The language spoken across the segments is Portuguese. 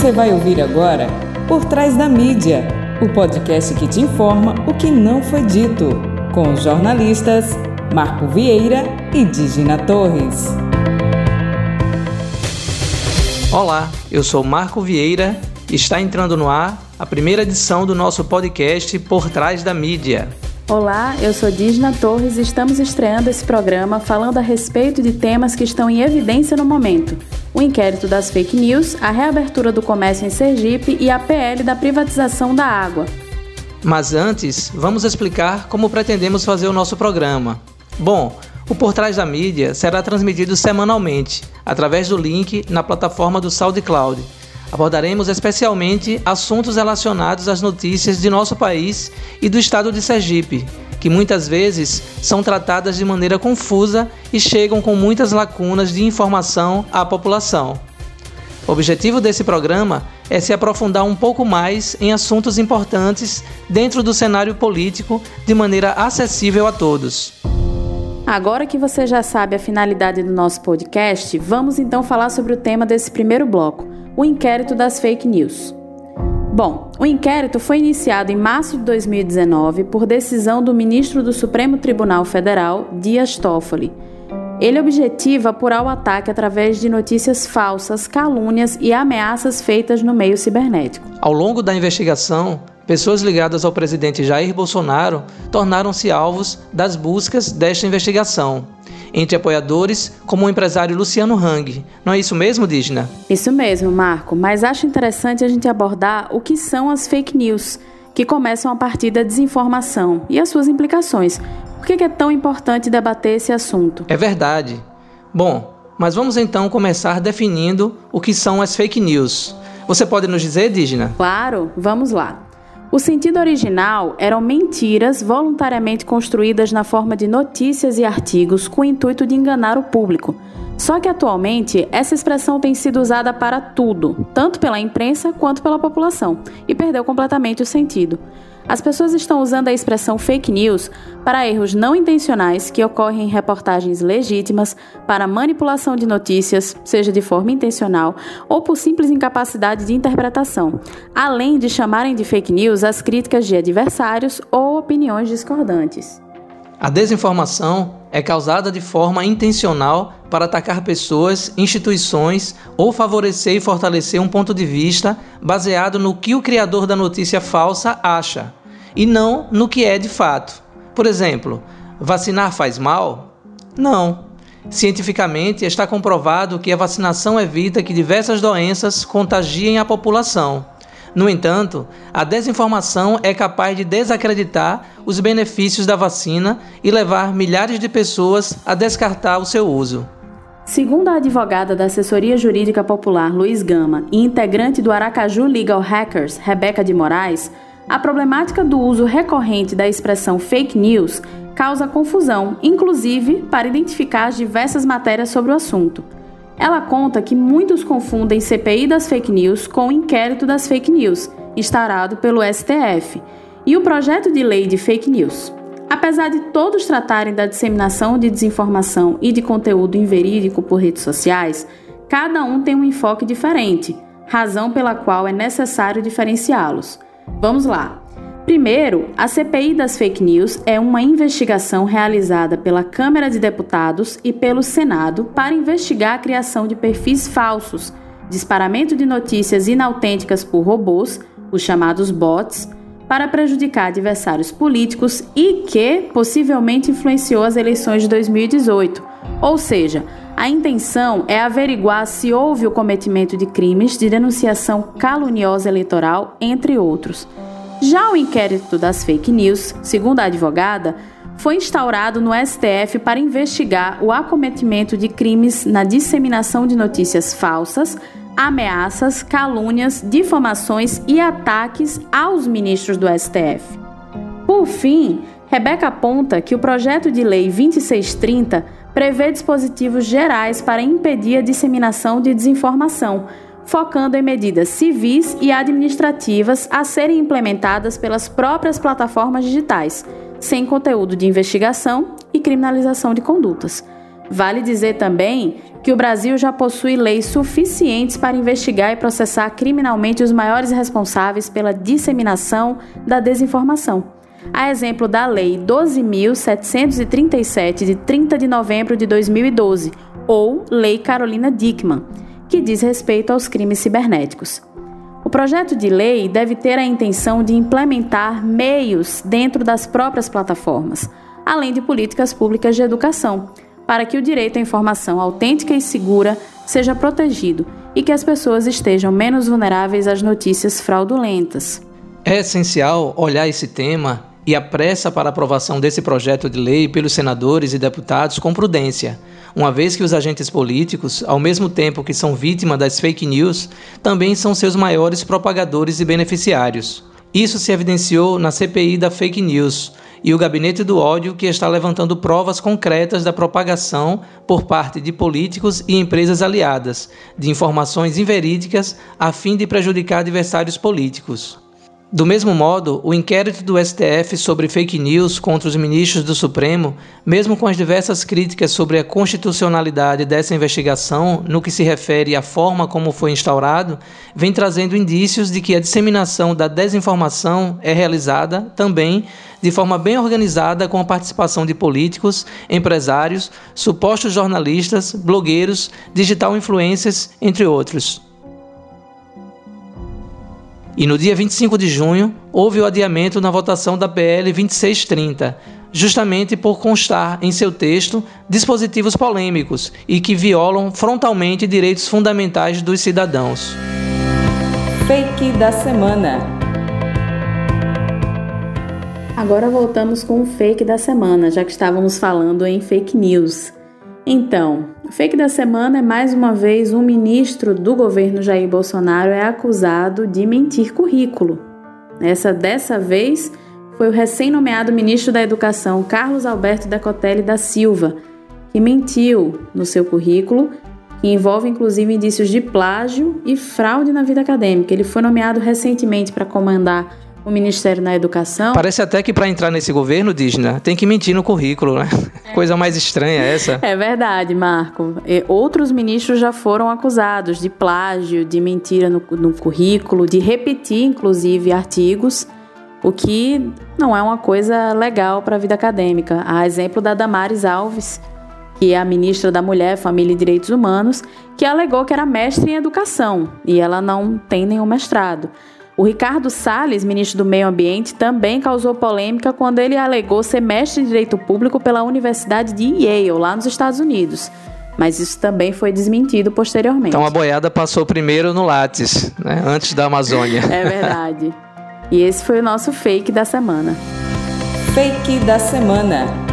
Você vai ouvir agora Por Trás da Mídia, o podcast que te informa o que não foi dito, com os jornalistas Marco Vieira e Digina Torres. Olá, eu sou Marco Vieira e está entrando no ar a primeira edição do nosso podcast Por Trás da Mídia. Olá, eu sou Digna Torres e estamos estreando esse programa falando a respeito de temas que estão em evidência no momento. Inquérito das fake news, a reabertura do comércio em Sergipe e a PL da privatização da água. Mas antes, vamos explicar como pretendemos fazer o nosso programa. Bom, o Por Trás da Mídia será transmitido semanalmente, através do link na plataforma do SoundCloud Abordaremos especialmente assuntos relacionados às notícias de nosso país e do estado de Sergipe, que muitas vezes são tratadas de maneira confusa e chegam com muitas lacunas de informação à população. O objetivo desse programa é se aprofundar um pouco mais em assuntos importantes dentro do cenário político de maneira acessível a todos. Agora que você já sabe a finalidade do nosso podcast, vamos então falar sobre o tema desse primeiro bloco o inquérito das fake news. Bom, o inquérito foi iniciado em março de 2019 por decisão do ministro do Supremo Tribunal Federal, Dias Toffoli. Ele objetiva apurar o ataque através de notícias falsas, calúnias e ameaças feitas no meio cibernético. Ao longo da investigação, pessoas ligadas ao presidente Jair Bolsonaro tornaram-se alvos das buscas desta investigação entre apoiadores, como o empresário Luciano Hang. Não é isso mesmo, Digna? Isso mesmo, Marco, mas acho interessante a gente abordar o que são as fake news, que começam a partir da desinformação e as suas implicações. Por que é tão importante debater esse assunto? É verdade. Bom, mas vamos então começar definindo o que são as fake news. Você pode nos dizer, Digna? Claro, vamos lá. O sentido original eram mentiras voluntariamente construídas na forma de notícias e artigos com o intuito de enganar o público. Só que atualmente essa expressão tem sido usada para tudo, tanto pela imprensa quanto pela população, e perdeu completamente o sentido. As pessoas estão usando a expressão fake news para erros não intencionais que ocorrem em reportagens legítimas, para manipulação de notícias, seja de forma intencional ou por simples incapacidade de interpretação, além de chamarem de fake news as críticas de adversários ou opiniões discordantes. A desinformação é causada de forma intencional para atacar pessoas, instituições ou favorecer e fortalecer um ponto de vista baseado no que o criador da notícia falsa acha e não no que é de fato. Por exemplo, vacinar faz mal? Não. Cientificamente está comprovado que a vacinação evita que diversas doenças contagiem a população. No entanto, a desinformação é capaz de desacreditar os benefícios da vacina e levar milhares de pessoas a descartar o seu uso. Segundo a advogada da Assessoria Jurídica Popular Luiz Gama e integrante do Aracaju Legal Hackers, Rebeca de Moraes, a problemática do uso recorrente da expressão fake news causa confusão, inclusive para identificar as diversas matérias sobre o assunto. Ela conta que muitos confundem CPI das fake news com o inquérito das fake news, instaurado pelo STF, e o projeto de lei de fake news. Apesar de todos tratarem da disseminação de desinformação e de conteúdo inverídico por redes sociais, cada um tem um enfoque diferente, razão pela qual é necessário diferenciá-los. Vamos lá! Primeiro, a CPI das fake news é uma investigação realizada pela Câmara de Deputados e pelo Senado para investigar a criação de perfis falsos, disparamento de notícias inautênticas por robôs, os chamados bots, para prejudicar adversários políticos e que possivelmente influenciou as eleições de 2018. Ou seja, a intenção é averiguar se houve o cometimento de crimes de denunciação caluniosa eleitoral, entre outros. Já o inquérito das fake news, segundo a advogada, foi instaurado no STF para investigar o acometimento de crimes na disseminação de notícias falsas, ameaças, calúnias, difamações e ataques aos ministros do STF. Por fim, Rebeca aponta que o projeto de lei 2630 prevê dispositivos gerais para impedir a disseminação de desinformação focando em medidas civis e administrativas a serem implementadas pelas próprias plataformas digitais, sem conteúdo de investigação e criminalização de condutas. Vale dizer também que o Brasil já possui leis suficientes para investigar e processar criminalmente os maiores responsáveis pela disseminação da desinformação. A exemplo da Lei 12.737, de 30 de novembro de 2012, ou Lei Carolina Dickmann, que diz respeito aos crimes cibernéticos. O projeto de lei deve ter a intenção de implementar meios dentro das próprias plataformas, além de políticas públicas de educação para que o direito à informação autêntica e segura seja protegido e que as pessoas estejam menos vulneráveis às notícias fraudulentas. É essencial olhar esse tema e a pressa para aprovação desse projeto de lei pelos senadores e deputados com prudência, uma vez que os agentes políticos, ao mesmo tempo que são vítimas das fake news, também são seus maiores propagadores e beneficiários. Isso se evidenciou na CPI da fake news, e o Gabinete do Ódio, que está levantando provas concretas da propagação por parte de políticos e empresas aliadas de informações inverídicas a fim de prejudicar adversários políticos. Do mesmo modo, o inquérito do STF sobre fake news contra os ministros do Supremo, mesmo com as diversas críticas sobre a constitucionalidade dessa investigação no que se refere à forma como foi instaurado, vem trazendo indícios de que a disseminação da desinformação é realizada também de forma bem organizada com a participação de políticos, empresários, supostos jornalistas, blogueiros, digital influencers, entre outros. E no dia 25 de junho, houve o adiamento na votação da PL 2630, justamente por constar em seu texto dispositivos polêmicos e que violam frontalmente direitos fundamentais dos cidadãos. Fake da semana. Agora voltamos com o fake da semana, já que estávamos falando em fake news. Então, fake da semana é mais uma vez um ministro do governo Jair Bolsonaro é acusado de mentir currículo. Essa dessa vez foi o recém-nomeado ministro da Educação, Carlos Alberto Decotelli da Silva, que mentiu no seu currículo, que envolve inclusive indícios de plágio e fraude na vida acadêmica. Ele foi nomeado recentemente para comandar o Ministério da Educação. Parece até que para entrar nesse governo, Disney, tem que mentir no currículo, né? É. Coisa mais estranha essa. É verdade, Marco. E outros ministros já foram acusados de plágio, de mentira no, no currículo, de repetir, inclusive, artigos, o que não é uma coisa legal para a vida acadêmica. A exemplo da Damares Alves, que é a ministra da Mulher, Família e Direitos Humanos, que alegou que era mestre em educação e ela não tem nenhum mestrado. O Ricardo Salles, ministro do Meio Ambiente, também causou polêmica quando ele alegou ser mestre em direito público pela Universidade de Yale, lá nos Estados Unidos. Mas isso também foi desmentido posteriormente. Então a boiada passou primeiro no Lattes, né? antes da Amazônia. É verdade. E esse foi o nosso fake da semana. Fake da semana.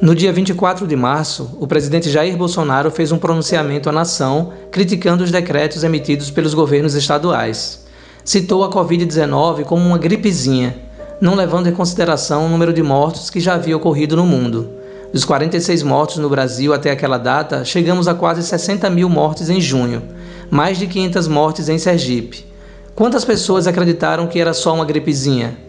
No dia 24 de março, o presidente Jair Bolsonaro fez um pronunciamento à nação criticando os decretos emitidos pelos governos estaduais. Citou a Covid-19 como uma gripezinha, não levando em consideração o número de mortos que já havia ocorrido no mundo. Dos 46 mortos no Brasil até aquela data, chegamos a quase 60 mil mortes em junho, mais de 500 mortes em Sergipe. Quantas pessoas acreditaram que era só uma gripezinha?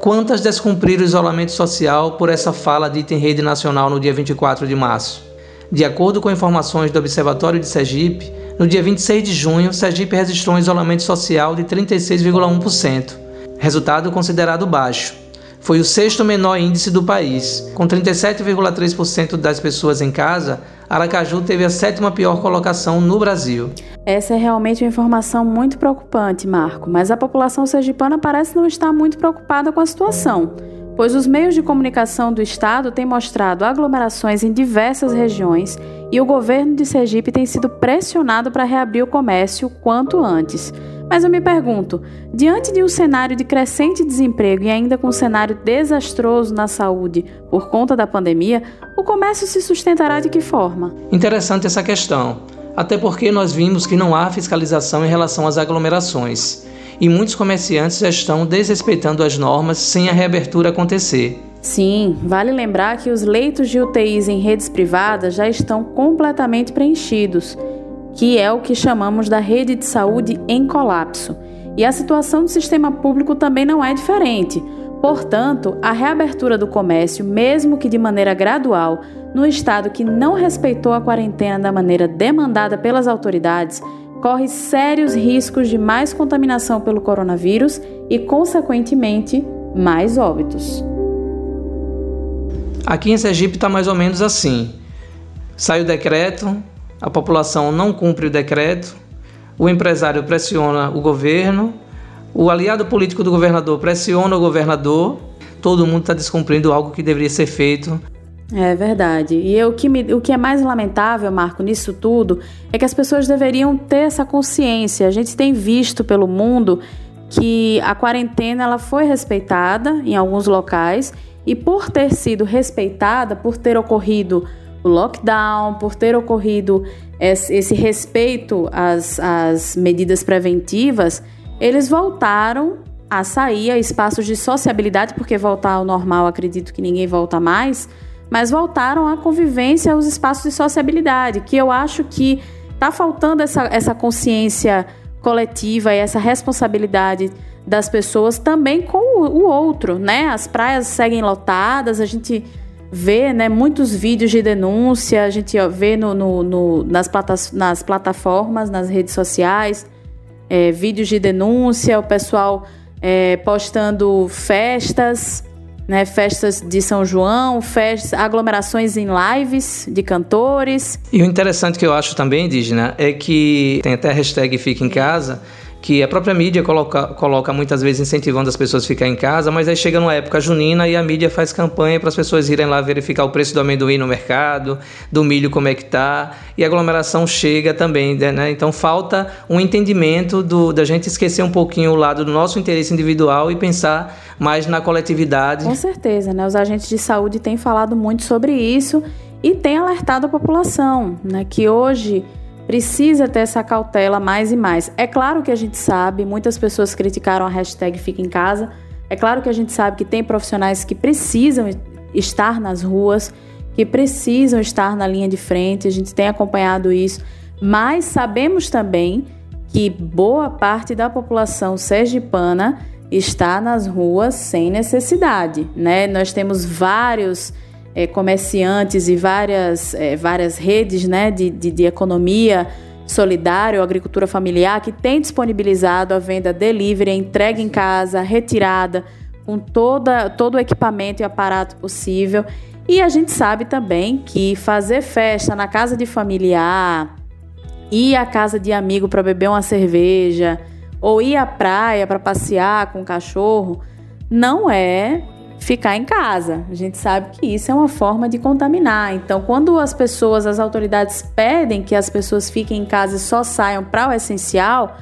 Quantas descumpriram o isolamento social por essa fala dita em rede nacional no dia 24 de março? De acordo com informações do Observatório de Sergipe, no dia 26 de junho, Sergipe registrou um isolamento social de 36,1%, resultado considerado baixo. Foi o sexto menor índice do país. Com 37,3% das pessoas em casa, Aracaju teve a sétima pior colocação no Brasil. Essa é realmente uma informação muito preocupante, Marco, mas a população sergipana parece não estar muito preocupada com a situação, pois os meios de comunicação do estado têm mostrado aglomerações em diversas regiões e o governo de Sergipe tem sido pressionado para reabrir o comércio quanto antes. Mas eu me pergunto, diante de um cenário de crescente desemprego e ainda com um cenário desastroso na saúde por conta da pandemia, o comércio se sustentará de que forma? Interessante essa questão, até porque nós vimos que não há fiscalização em relação às aglomerações e muitos comerciantes já estão desrespeitando as normas sem a reabertura acontecer. Sim, vale lembrar que os leitos de UTIs em redes privadas já estão completamente preenchidos que é o que chamamos da rede de saúde em colapso. E a situação do sistema público também não é diferente, Portanto, a reabertura do comércio, mesmo que de maneira gradual, no estado que não respeitou a quarentena da maneira demandada pelas autoridades, corre sérios riscos de mais contaminação pelo coronavírus e, consequentemente, mais óbitos. Aqui em Sergipe está mais ou menos assim. Sai o decreto, a população não cumpre o decreto, o empresário pressiona o governo, o aliado político do governador pressiona o governador, todo mundo está descumprindo algo que deveria ser feito. É verdade. E o que, me, o que é mais lamentável, Marco, nisso tudo, é que as pessoas deveriam ter essa consciência. A gente tem visto pelo mundo que a quarentena ela foi respeitada em alguns locais e por ter sido respeitada, por ter ocorrido o lockdown, por ter ocorrido esse respeito às, às medidas preventivas, eles voltaram a sair a espaços de sociabilidade, porque voltar ao normal acredito que ninguém volta mais, mas voltaram à convivência aos espaços de sociabilidade, que eu acho que está faltando essa, essa consciência coletiva e essa responsabilidade das pessoas também com o outro, né? As praias seguem lotadas, a gente vê né, muitos vídeos de denúncia, a gente vê no, no, no nas, plata nas plataformas, nas redes sociais, é, vídeos de denúncia, o pessoal é, postando festas, né, festas de São João, festas, aglomerações em lives de cantores. E o interessante que eu acho também, indígena, é que tem até a hashtag Fica em Casa que a própria mídia coloca, coloca muitas vezes incentivando as pessoas a ficar em casa, mas aí chega numa época junina e a mídia faz campanha para as pessoas irem lá verificar o preço do amendoim no mercado, do milho como é que tá, e a aglomeração chega também, né? Então falta um entendimento do, da gente esquecer um pouquinho o lado do nosso interesse individual e pensar mais na coletividade. Com certeza, né? Os agentes de saúde têm falado muito sobre isso e têm alertado a população, né? Que hoje precisa ter essa cautela mais e mais. É claro que a gente sabe, muitas pessoas criticaram a hashtag Fica em Casa. É claro que a gente sabe que tem profissionais que precisam estar nas ruas, que precisam estar na linha de frente, a gente tem acompanhado isso, mas sabemos também que boa parte da população sergipana está nas ruas sem necessidade, né? Nós temos vários é, comerciantes e várias, é, várias redes né, de, de, de economia solidária ou agricultura familiar que tem disponibilizado a venda delivery, entrega em casa, retirada, com toda, todo o equipamento e aparato possível. E a gente sabe também que fazer festa na casa de familiar, ir à casa de amigo para beber uma cerveja, ou ir à praia para passear com o cachorro, não é ficar em casa. A gente sabe que isso é uma forma de contaminar. Então, quando as pessoas, as autoridades pedem que as pessoas fiquem em casa e só saiam para o essencial,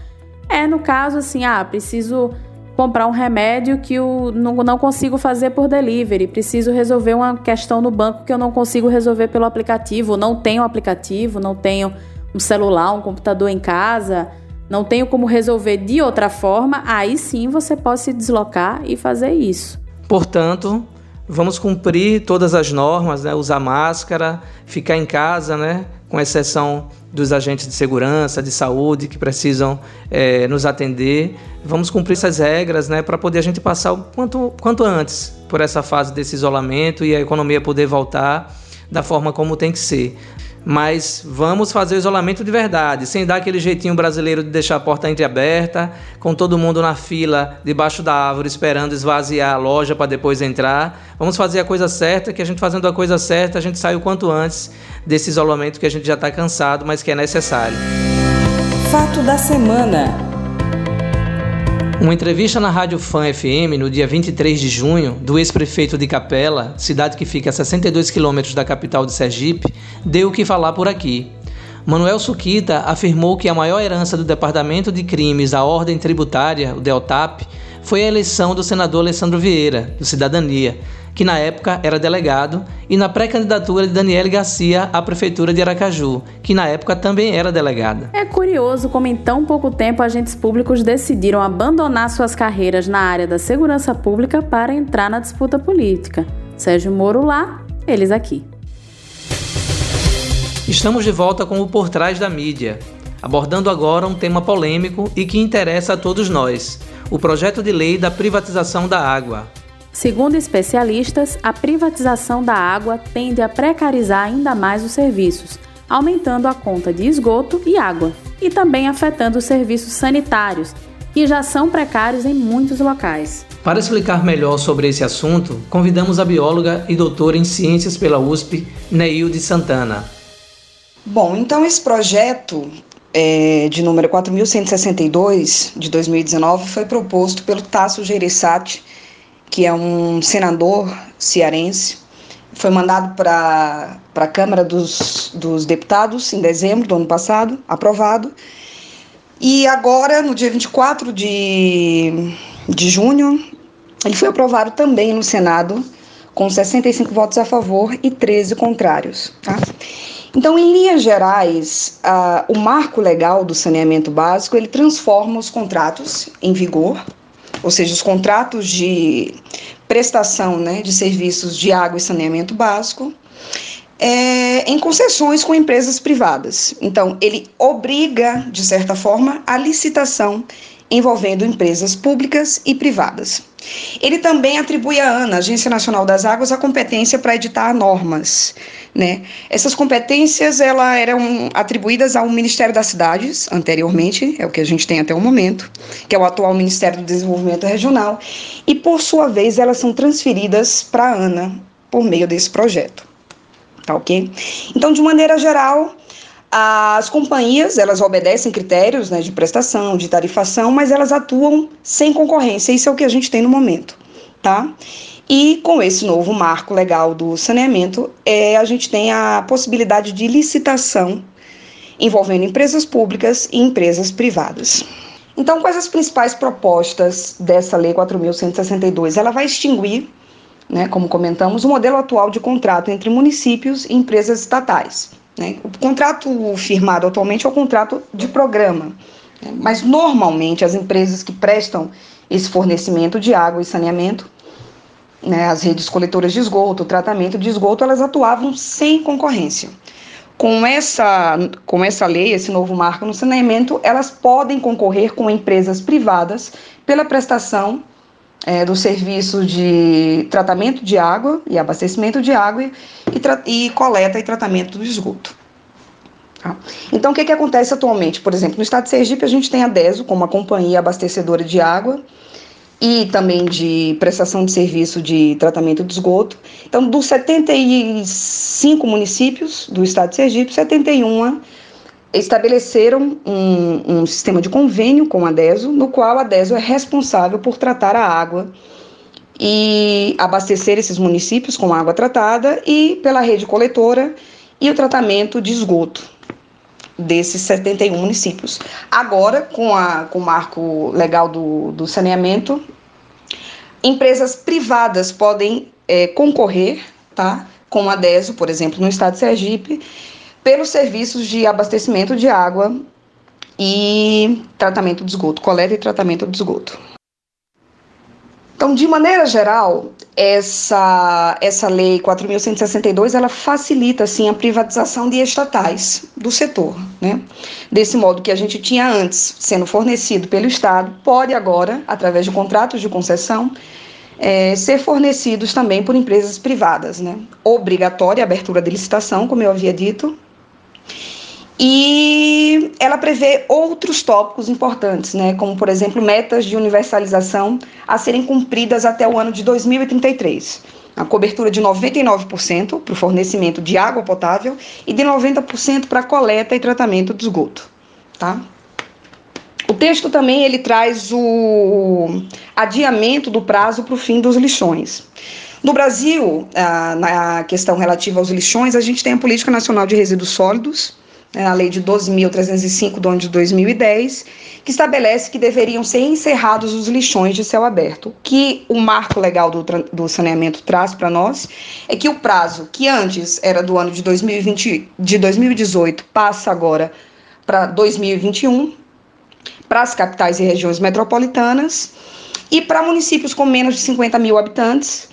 é no caso assim, ah, preciso comprar um remédio que eu não, não consigo fazer por delivery, preciso resolver uma questão no banco que eu não consigo resolver pelo aplicativo, não tenho aplicativo, não tenho um celular, um computador em casa, não tenho como resolver de outra forma, aí sim você pode se deslocar e fazer isso. Portanto, vamos cumprir todas as normas, né? usar máscara, ficar em casa, né? com exceção dos agentes de segurança, de saúde que precisam é, nos atender. Vamos cumprir essas regras né? para poder a gente passar o quanto, quanto antes por essa fase desse isolamento e a economia poder voltar da forma como tem que ser mas vamos fazer o isolamento de verdade, sem dar aquele jeitinho brasileiro de deixar a porta entreaberta, com todo mundo na fila debaixo da árvore esperando esvaziar a loja para depois entrar. Vamos fazer a coisa certa, que a gente fazendo a coisa certa, a gente sai o quanto antes desse isolamento que a gente já está cansado, mas que é necessário. Fato da semana. Uma entrevista na Rádio Fã FM no dia 23 de junho do ex-prefeito de Capela, cidade que fica a 62 quilômetros da capital de Sergipe, deu o que falar por aqui. Manuel Suquita afirmou que a maior herança do Departamento de Crimes da Ordem Tributária, o DELTAP, foi a eleição do senador Alessandro Vieira, do Cidadania, que na época era delegado, e na pré-candidatura de Daniele Garcia à prefeitura de Aracaju, que na época também era delegada. É curioso como em tão pouco tempo agentes públicos decidiram abandonar suas carreiras na área da segurança pública para entrar na disputa política. Sérgio Moro lá, eles aqui. Estamos de volta com o Por Trás da Mídia, abordando agora um tema polêmico e que interessa a todos nós: o projeto de lei da privatização da água. Segundo especialistas, a privatização da água tende a precarizar ainda mais os serviços, aumentando a conta de esgoto e água, e também afetando os serviços sanitários, que já são precários em muitos locais. Para explicar melhor sobre esse assunto, convidamos a bióloga e doutora em ciências pela USP, Neilde Santana. Bom, então esse projeto é, de número 4.162 de 2019 foi proposto pelo Tasso Gereissati, que é um senador cearense. Foi mandado para a Câmara dos, dos Deputados em dezembro do ano passado, aprovado. E agora, no dia 24 de, de junho, ele foi aprovado também no Senado, com 65 votos a favor e 13 contrários. Tá? Então, em linhas gerais, uh, o marco legal do saneamento básico ele transforma os contratos em vigor, ou seja, os contratos de prestação né, de serviços de água e saneamento básico, é, em concessões com empresas privadas. Então, ele obriga, de certa forma, a licitação envolvendo empresas públicas e privadas. Ele também atribui à ANA, Agência Nacional das Águas, a competência para editar normas. Né? Essas competências ela, eram atribuídas ao Ministério das Cidades, anteriormente, é o que a gente tem até o momento, que é o atual Ministério do Desenvolvimento Regional, e por sua vez elas são transferidas para a ANA por meio desse projeto. Tá ok? Então, de maneira geral, as companhias, elas obedecem critérios né, de prestação, de tarifação, mas elas atuam sem concorrência. Isso é o que a gente tem no momento, tá? E com esse novo marco legal do saneamento, é, a gente tem a possibilidade de licitação envolvendo empresas públicas e empresas privadas. Então, quais as principais propostas dessa Lei 4.162? Ela vai extinguir, né, como comentamos, o modelo atual de contrato entre municípios e empresas estatais. Né? O contrato firmado atualmente é o contrato de programa, né? mas normalmente as empresas que prestam esse fornecimento de água e saneamento, né, as redes coletoras de esgoto, o tratamento de esgoto, elas atuavam sem concorrência. Com essa, com essa lei, esse novo marco no saneamento, elas podem concorrer com empresas privadas pela prestação é, do serviço de tratamento de água e abastecimento de água e, e coleta e tratamento do esgoto. Tá? Então, o que, que acontece atualmente? Por exemplo, no estado de Sergipe, a gente tem a DESO como uma companhia abastecedora de água e também de prestação de serviço de tratamento de esgoto. Então, dos 75 municípios do estado de Sergipe, 71 estabeleceram um, um, sistema de convênio com a DESO, no qual a DESO é responsável por tratar a água e abastecer esses municípios com água tratada e pela rede coletora e o tratamento de esgoto desses 71 municípios. Agora, com, a, com o marco legal do, do saneamento, empresas privadas podem é, concorrer tá, com a DESO, por exemplo, no estado de Sergipe, pelos serviços de abastecimento de água e tratamento de esgoto, coleta e tratamento de esgoto. Então, de maneira geral, essa, essa lei 4.162, ela facilita, assim, a privatização de estatais do setor, né? Desse modo que a gente tinha antes, sendo fornecido pelo Estado, pode agora, através de contratos de concessão, é, ser fornecidos também por empresas privadas, né? Obrigatória a abertura de licitação, como eu havia dito, e ela prevê outros tópicos importantes, né, como, por exemplo, metas de universalização a serem cumpridas até o ano de 2033. A cobertura de 99% para o fornecimento de água potável e de 90% para coleta e tratamento de esgoto. Tá? O texto também ele traz o adiamento do prazo para o fim dos lixões. No Brasil, na questão relativa aos lixões, a gente tem a Política Nacional de Resíduos Sólidos, né, a Lei de 12.305 do ano de 2010, que estabelece que deveriam ser encerrados os lixões de céu aberto. Que o marco legal do, do saneamento traz para nós é que o prazo, que antes era do ano de 2020, de 2018, passa agora para 2021, para as capitais e regiões metropolitanas, e para municípios com menos de 50 mil habitantes,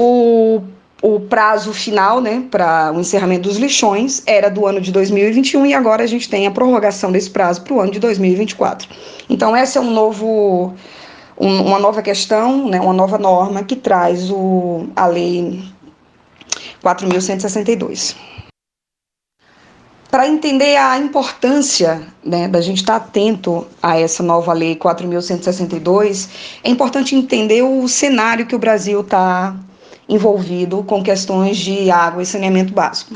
o o prazo final né, para o encerramento dos lixões era do ano de 2021 e agora a gente tem a prorrogação desse prazo para o ano de 2024. Então, esse é um novo, um, uma nova questão, né, uma nova norma que traz o, a Lei 4.162. Para entender a importância né, da gente estar tá atento a essa nova lei 4.162, é importante entender o cenário que o Brasil está envolvido com questões de água e saneamento básico.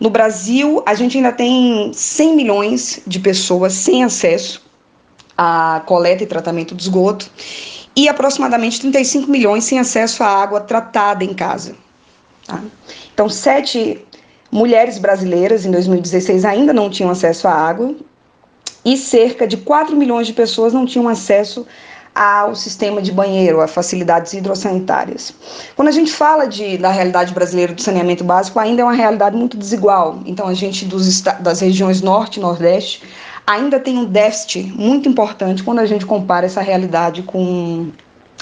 No Brasil, a gente ainda tem 100 milhões de pessoas sem acesso à coleta e tratamento de esgoto e aproximadamente 35 milhões sem acesso à água tratada em casa. Tá? Então, 7 mulheres brasileiras em 2016 ainda não tinham acesso à água e cerca de 4 milhões de pessoas não tinham acesso ao sistema de banheiro, a facilidades hidrossanitárias. Quando a gente fala de, da realidade brasileira do saneamento básico, ainda é uma realidade muito desigual. Então, a gente dos, das regiões norte e nordeste ainda tem um déficit muito importante quando a gente compara essa realidade com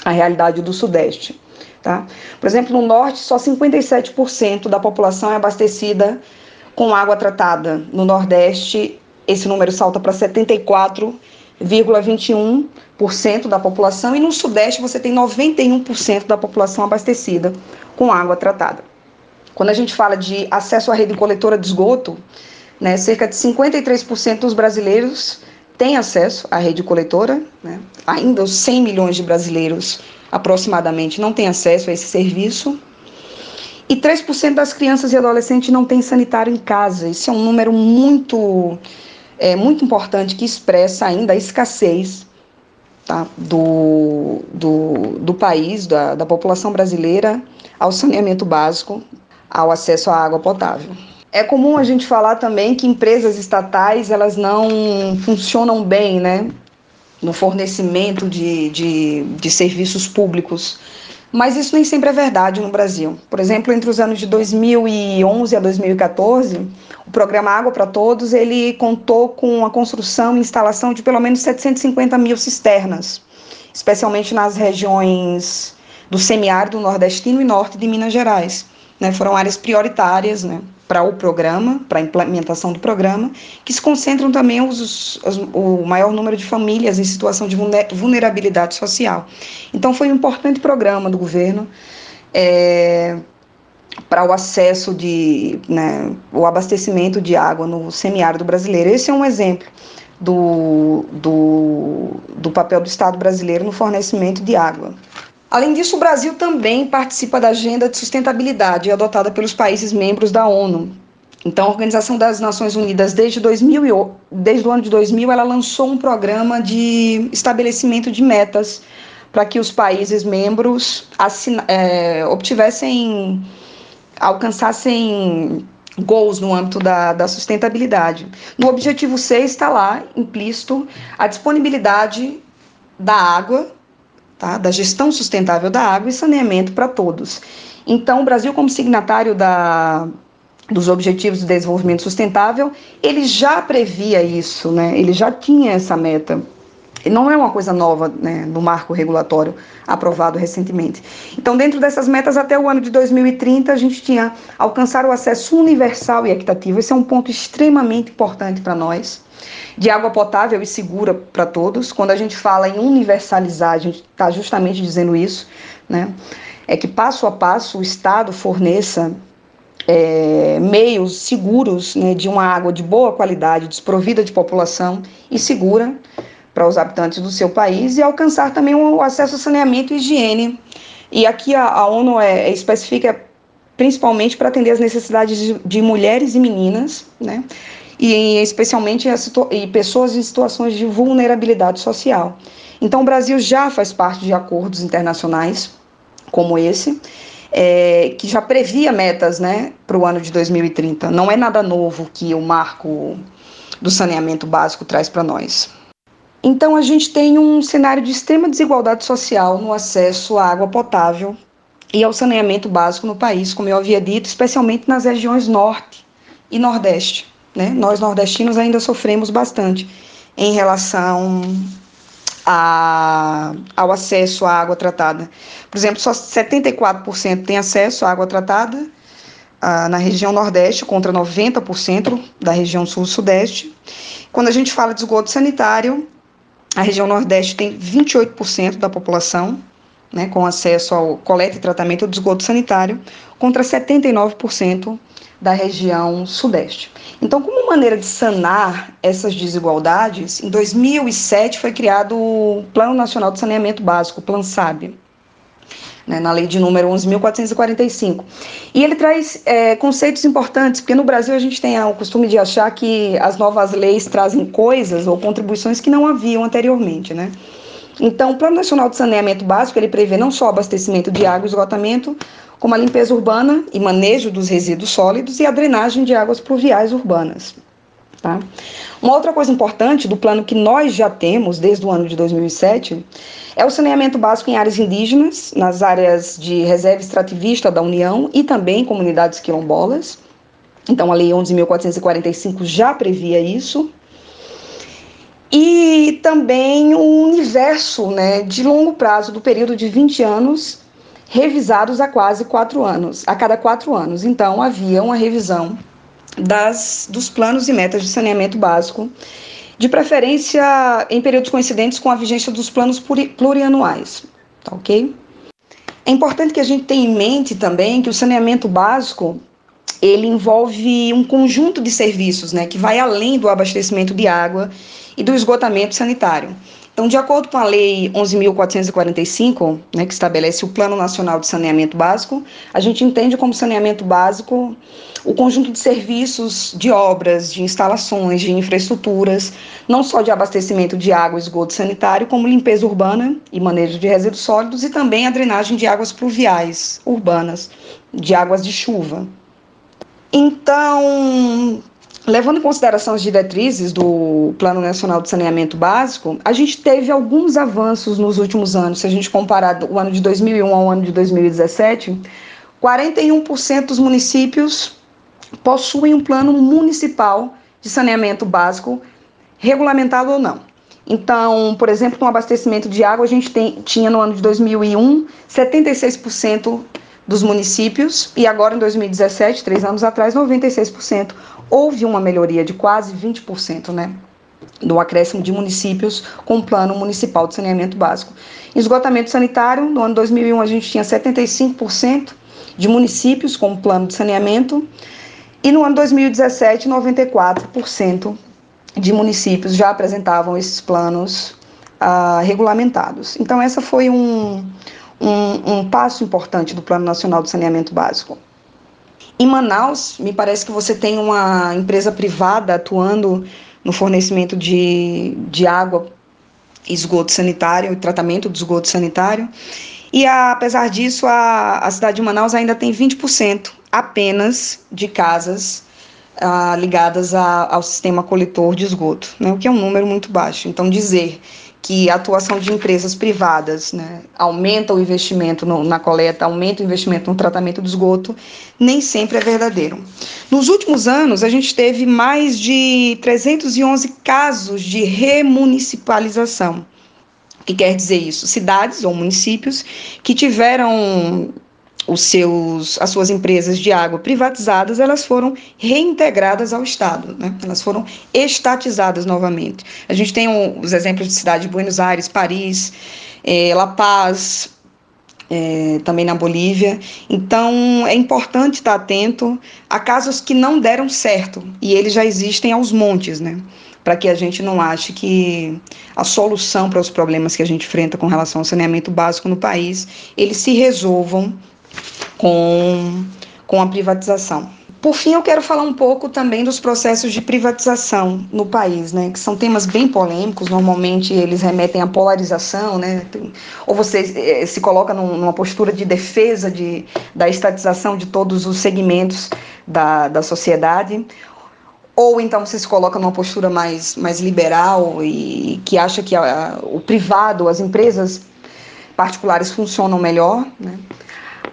a realidade do sudeste. Tá? Por exemplo, no norte, só 57% da população é abastecida com água tratada. No nordeste, esse número salta para 74,21% da população. E no sudeste, você tem 91% da população abastecida com água tratada. Quando a gente fala de acesso à rede coletora de esgoto, né, cerca de 53% dos brasileiros têm acesso à rede coletora. Né? Ainda os 100 milhões de brasileiros aproximadamente, não tem acesso a esse serviço. E 3% das crianças e adolescentes não têm sanitário em casa. Isso é um número muito, é, muito importante que expressa ainda a escassez tá, do, do, do país, da, da população brasileira, ao saneamento básico, ao acesso à água potável. É comum a gente falar também que empresas estatais elas não funcionam bem, né? no fornecimento de, de, de serviços públicos. Mas isso nem sempre é verdade no Brasil. Por exemplo, entre os anos de 2011 a 2014, o programa Água para Todos ele contou com a construção e instalação de pelo menos 750 mil cisternas, especialmente nas regiões do semiárido nordestino e norte de Minas Gerais. Né, foram áreas prioritárias né, para o programa, para a implementação do programa, que se concentram também os, os, o maior número de famílias em situação de vulnerabilidade social. Então, foi um importante programa do governo é, para o acesso de, né, o abastecimento de água no semiárido brasileiro. Esse é um exemplo do, do, do papel do Estado brasileiro no fornecimento de água. Além disso, o Brasil também participa da agenda de sustentabilidade adotada pelos países membros da ONU. Então, a Organização das Nações Unidas, desde, 2000, desde o ano de 2000, ela lançou um programa de estabelecimento de metas para que os países membros assina, é, obtivessem, alcançassem goals no âmbito da, da sustentabilidade. No objetivo 6 está lá implícito a disponibilidade da água tá? da gestão sustentável da água e saneamento para todos. Então, o Brasil, como signatário da, dos Objetivos de Desenvolvimento Sustentável, ele já previa isso, né? ele já tinha essa meta. Não é uma coisa nova né, no marco regulatório aprovado recentemente. Então, dentro dessas metas, até o ano de 2030, a gente tinha alcançar o acesso universal e equitativo. Esse é um ponto extremamente importante para nós de água potável e segura para todos. Quando a gente fala em universalizar, a gente está justamente dizendo isso, né? É que passo a passo o Estado forneça é, meios seguros né, de uma água de boa qualidade, desprovida de população e segura para os habitantes do seu país e alcançar também o acesso a saneamento e higiene. E aqui a, a ONU é, é especifica principalmente para atender as necessidades de, de mulheres e meninas, né? E especialmente e pessoas em situações de vulnerabilidade social. Então, o Brasil já faz parte de acordos internacionais como esse, é, que já previa metas né, para o ano de 2030. Não é nada novo que o marco do saneamento básico traz para nós. Então, a gente tem um cenário de extrema desigualdade social no acesso à água potável e ao saneamento básico no país, como eu havia dito, especialmente nas regiões norte e nordeste. Né? Nós nordestinos ainda sofremos bastante em relação a, ao acesso à água tratada. Por exemplo, só 74% tem acesso à água tratada ah, na região Nordeste, contra 90% da região Sul-Sudeste. Quando a gente fala de esgoto sanitário, a região Nordeste tem 28% da população né, com acesso ao coleta e tratamento do esgoto sanitário, contra 79% da região Sudeste. Então, como maneira de sanar essas desigualdades, em 2007 foi criado o Plano Nacional de Saneamento Básico, o Plan SAB, né, na lei de número 11.445. E ele traz é, conceitos importantes, porque no Brasil a gente tem o costume de achar que as novas leis trazem coisas ou contribuições que não haviam anteriormente, né? Então, o Plano Nacional de Saneamento Básico, ele prevê não só abastecimento de água e esgotamento, como a limpeza urbana e manejo dos resíduos sólidos e a drenagem de águas pluviais urbanas. Tá? Uma outra coisa importante do plano que nós já temos desde o ano de 2007 é o saneamento básico em áreas indígenas, nas áreas de reserva extrativista da União e também comunidades quilombolas. Então, a Lei 11.445 já previa isso. E também o universo né, de longo prazo, do período de 20 anos, revisados a quase quatro anos, a cada quatro anos. Então, havia uma revisão das, dos planos e metas de saneamento básico, de preferência em períodos coincidentes com a vigência dos planos plurianuais. Tá ok? É importante que a gente tenha em mente também que o saneamento básico ele envolve um conjunto de serviços, né, que vai além do abastecimento de água e do esgotamento sanitário. Então, de acordo com a Lei 11.445, né, que estabelece o Plano Nacional de Saneamento Básico, a gente entende como saneamento básico o conjunto de serviços, de obras, de instalações, de infraestruturas, não só de abastecimento de água e esgoto sanitário, como limpeza urbana e manejo de resíduos sólidos e também a drenagem de águas pluviais urbanas, de águas de chuva. Então, Levando em consideração as diretrizes do Plano Nacional de Saneamento Básico, a gente teve alguns avanços nos últimos anos. Se a gente comparar o ano de 2001 ao ano de 2017, 41% dos municípios possuem um plano municipal de saneamento básico, regulamentado ou não. Então, por exemplo, no abastecimento de água, a gente tem, tinha no ano de 2001 76% dos municípios e agora em 2017, três anos atrás, 96% houve uma melhoria de quase 20%, né? Do acréscimo de municípios com plano municipal de saneamento básico. Esgotamento sanitário, no ano 2001 a gente tinha 75% de municípios com plano de saneamento e no ano 2017 94% de municípios já apresentavam esses planos ah, regulamentados. Então essa foi um, um, um passo importante do Plano Nacional de Saneamento Básico. Em Manaus, me parece que você tem uma empresa privada atuando no fornecimento de, de água, esgoto sanitário e tratamento do esgoto sanitário. E apesar disso, a, a cidade de Manaus ainda tem 20% apenas de casas ah, ligadas a, ao sistema coletor de esgoto, né, o que é um número muito baixo. Então, dizer que a atuação de empresas privadas né, aumenta o investimento no, na coleta, aumenta o investimento no tratamento do esgoto, nem sempre é verdadeiro. Nos últimos anos, a gente teve mais de 311 casos de remunicipalização. O que quer dizer isso? Cidades ou municípios que tiveram os seus, as suas empresas de água privatizadas, elas foram reintegradas ao Estado, né? elas foram estatizadas novamente. A gente tem um, os exemplos de cidade de Buenos Aires, Paris, eh, La Paz, eh, também na Bolívia. Então, é importante estar atento a casos que não deram certo, e eles já existem aos montes, né? para que a gente não ache que a solução para os problemas que a gente enfrenta com relação ao saneamento básico no país, eles se resolvam com, com a privatização. Por fim, eu quero falar um pouco também dos processos de privatização no país, né, que são temas bem polêmicos, normalmente eles remetem à polarização, né, ou você eh, se coloca numa postura de defesa de, da estatização de todos os segmentos da, da sociedade, ou então você se coloca numa postura mais, mais liberal e que acha que a, o privado, as empresas particulares funcionam melhor, né,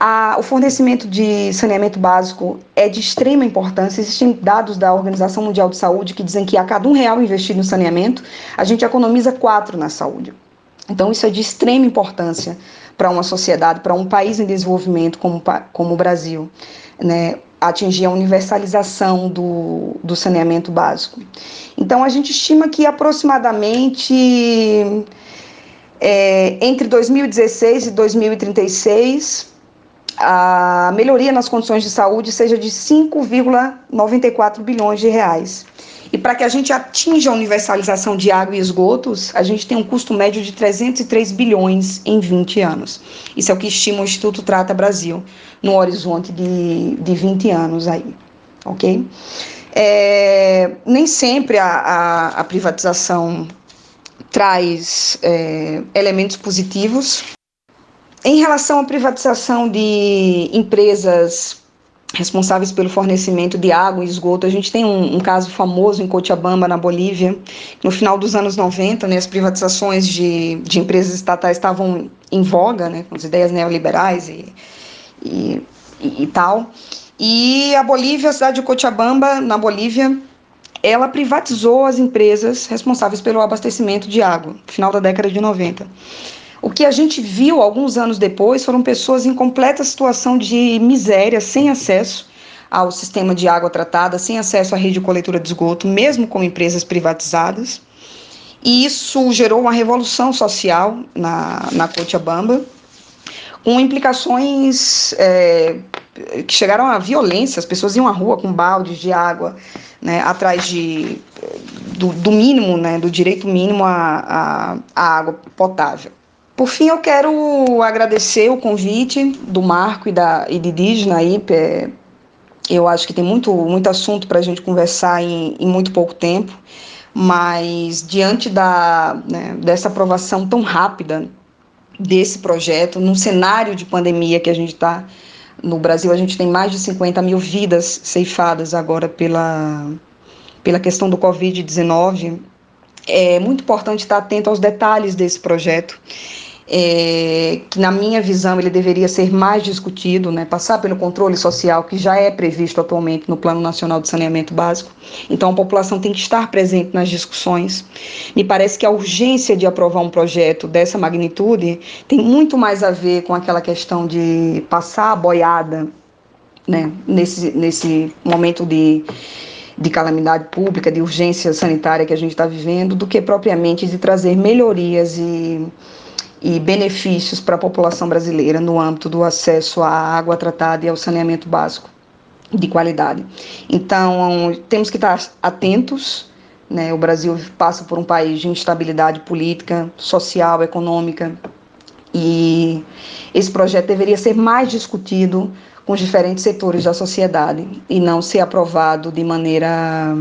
a, o fornecimento de saneamento básico é de extrema importância. Existem dados da Organização Mundial de Saúde que dizem que a cada um real investido no saneamento, a gente economiza quatro na saúde. Então, isso é de extrema importância para uma sociedade, para um país em desenvolvimento como, como o Brasil. Né? atingir a universalização do, do saneamento básico. Então, a gente estima que aproximadamente é, entre 2016 e 2036 a melhoria nas condições de saúde seja de 5,94 bilhões de reais. E para que a gente atinja a universalização de água e esgotos, a gente tem um custo médio de 303 bilhões em 20 anos. Isso é o que estima o Instituto Trata Brasil, no horizonte de, de 20 anos aí, ok? É, nem sempre a, a, a privatização traz é, elementos positivos. Em relação à privatização de empresas responsáveis pelo fornecimento de água e esgoto. A gente tem um, um, caso famoso em Cochabamba, na Bolívia. No final dos anos 90, né, as privatizações de, de empresas estatais estavam em voga, né, com as ideias neoliberais e, e, e, e tal. E a Bolívia, a cidade de Cochabamba, na Bolívia, ela privatizou as empresas responsáveis pelo abastecimento de água, no final da década de 90. O que a gente viu alguns anos depois foram pessoas em completa situação de miséria, sem acesso ao sistema de água tratada, sem acesso à rede de coletura de esgoto, mesmo com empresas privatizadas. E isso gerou uma revolução social na, na Cochabamba, com implicações é, que chegaram à violência. As pessoas iam à rua com baldes de água, né, atrás de, do, do mínimo, né, do direito mínimo à, à, à água potável. Por fim, eu quero agradecer o convite do Marco e, da, e de Dígena aí. É, eu acho que tem muito, muito assunto para a gente conversar em, em, muito pouco tempo, mas diante da, né, dessa aprovação tão rápida desse projeto, num cenário de pandemia que a gente está no Brasil, a gente tem mais de 50 mil vidas ceifadas agora pela, pela questão do Covid-19. É muito importante estar atento aos detalhes desse projeto é, que na minha visão ele deveria ser mais discutido, né, passar pelo controle social que já é previsto atualmente no Plano Nacional de Saneamento Básico. Então a população tem que estar presente nas discussões. Me parece que a urgência de aprovar um projeto dessa magnitude tem muito mais a ver com aquela questão de passar a boiada, né, nesse, nesse momento de de calamidade pública, de urgência sanitária que a gente está vivendo, do que propriamente de trazer melhorias e e benefícios para a população brasileira no âmbito do acesso à água tratada e ao saneamento básico de qualidade. Então, temos que estar atentos. Né? O Brasil passa por um país de instabilidade política, social, econômica, e esse projeto deveria ser mais discutido com os diferentes setores da sociedade e não ser aprovado de maneira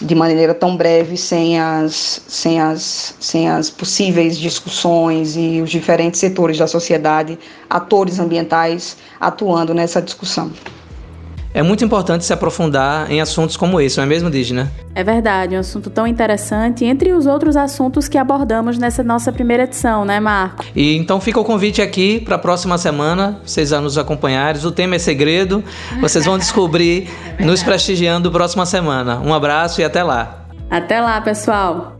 de maneira tão breve sem as, sem, as, sem as possíveis discussões e os diferentes setores da sociedade, atores ambientais atuando nessa discussão. É muito importante se aprofundar em assuntos como esse, não é mesmo, Dígena? É verdade, um assunto tão interessante, entre os outros assuntos que abordamos nessa nossa primeira edição, né, Marco? E então fica o convite aqui para a próxima semana, vocês vão nos acompanhar. O tema é segredo, vocês vão descobrir é nos prestigiando próxima semana. Um abraço e até lá. Até lá, pessoal.